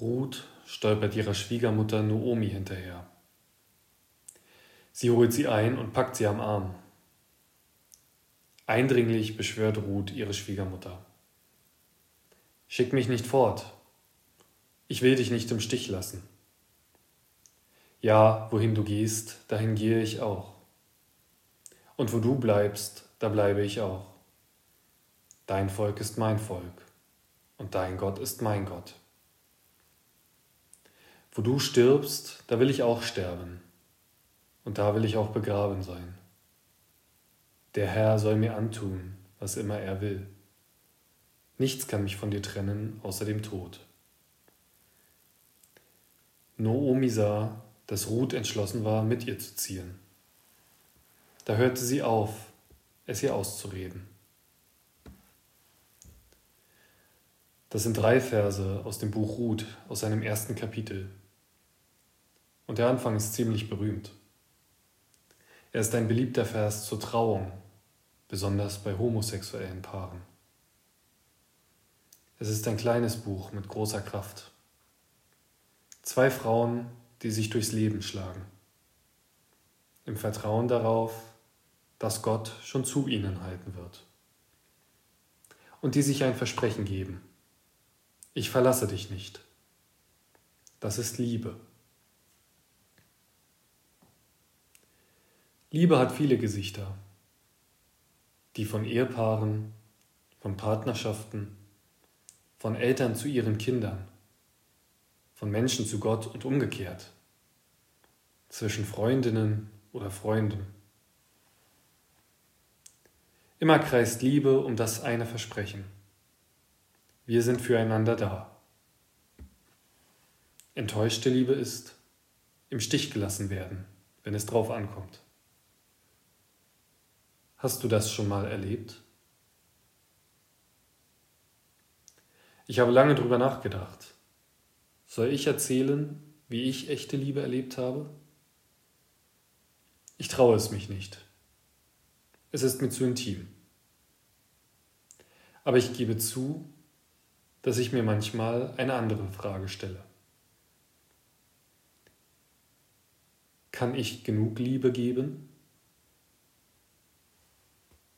Ruth stolpert ihrer Schwiegermutter Noomi hinterher. Sie holt sie ein und packt sie am Arm. Eindringlich beschwört Ruth ihre Schwiegermutter. Schick mich nicht fort. Ich will dich nicht im Stich lassen. Ja, wohin du gehst, dahin gehe ich auch. Und wo du bleibst, da bleibe ich auch. Dein Volk ist mein Volk und dein Gott ist mein Gott. Wo du stirbst, da will ich auch sterben, und da will ich auch begraben sein. Der Herr soll mir antun, was immer er will. Nichts kann mich von dir trennen, außer dem Tod. Noomi sah, dass Ruth entschlossen war, mit ihr zu ziehen. Da hörte sie auf, es ihr auszureden. Das sind drei Verse aus dem Buch Ruth, aus seinem ersten Kapitel. Und der Anfang ist ziemlich berühmt. Er ist ein beliebter Vers zur Trauung, besonders bei homosexuellen Paaren. Es ist ein kleines Buch mit großer Kraft. Zwei Frauen, die sich durchs Leben schlagen, im Vertrauen darauf, dass Gott schon zu ihnen halten wird. Und die sich ein Versprechen geben ich verlasse dich nicht. Das ist Liebe. Liebe hat viele Gesichter. Die von Ehepaaren, von Partnerschaften, von Eltern zu ihren Kindern, von Menschen zu Gott und umgekehrt, zwischen Freundinnen oder Freunden. Immer kreist Liebe um das eine Versprechen. Wir sind füreinander da. Enttäuschte Liebe ist im Stich gelassen werden, wenn es drauf ankommt. Hast du das schon mal erlebt? Ich habe lange darüber nachgedacht. Soll ich erzählen, wie ich echte Liebe erlebt habe? Ich traue es mich nicht. Es ist mir zu intim. Aber ich gebe zu, dass ich mir manchmal eine andere Frage stelle. Kann ich genug Liebe geben?